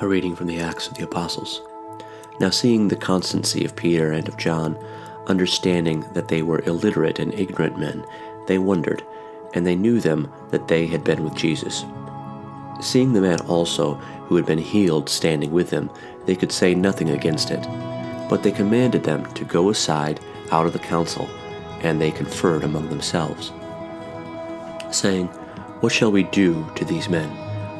A reading from the Acts of the Apostles. Now, seeing the constancy of Peter and of John, understanding that they were illiterate and ignorant men, they wondered, and they knew them that they had been with Jesus. Seeing the man also who had been healed standing with them, they could say nothing against it. But they commanded them to go aside out of the council, and they conferred among themselves, saying, What shall we do to these men?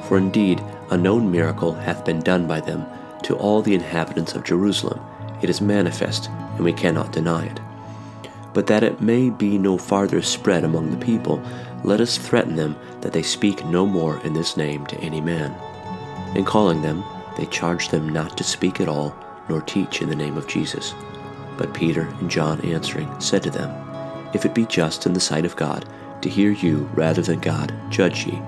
For indeed a known miracle hath been done by them to all the inhabitants of Jerusalem. It is manifest, and we cannot deny it. But that it may be no farther spread among the people, let us threaten them that they speak no more in this name to any man. And calling them, they charged them not to speak at all, nor teach in the name of Jesus. But Peter and John answering said to them, If it be just in the sight of God to hear you rather than God, judge ye,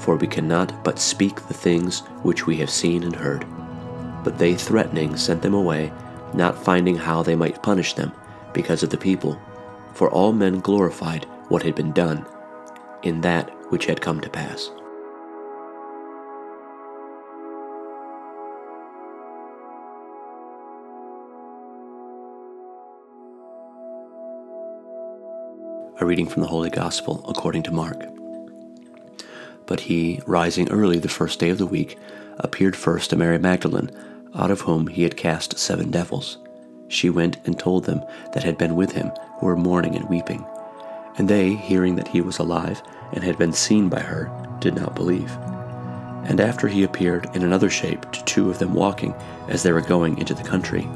for we cannot but speak the things which we have seen and heard. But they threatening sent them away, not finding how they might punish them, because of the people. For all men glorified what had been done, in that which had come to pass. A reading from the Holy Gospel according to Mark. But he, rising early the first day of the week, appeared first to Mary Magdalene, out of whom he had cast seven devils. She went and told them that had been with him, who were mourning and weeping. And they, hearing that he was alive and had been seen by her, did not believe. And after he appeared in another shape to two of them walking as they were going into the country.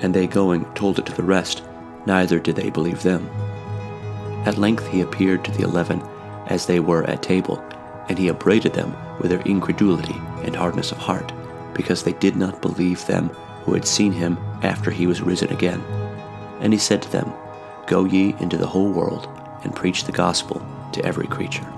And they going told it to the rest, neither did they believe them. At length he appeared to the eleven as they were at table, and he upbraided them with their incredulity and hardness of heart, because they did not believe them who had seen him after he was risen again. And he said to them, Go ye into the whole world, and preach the gospel to every creature.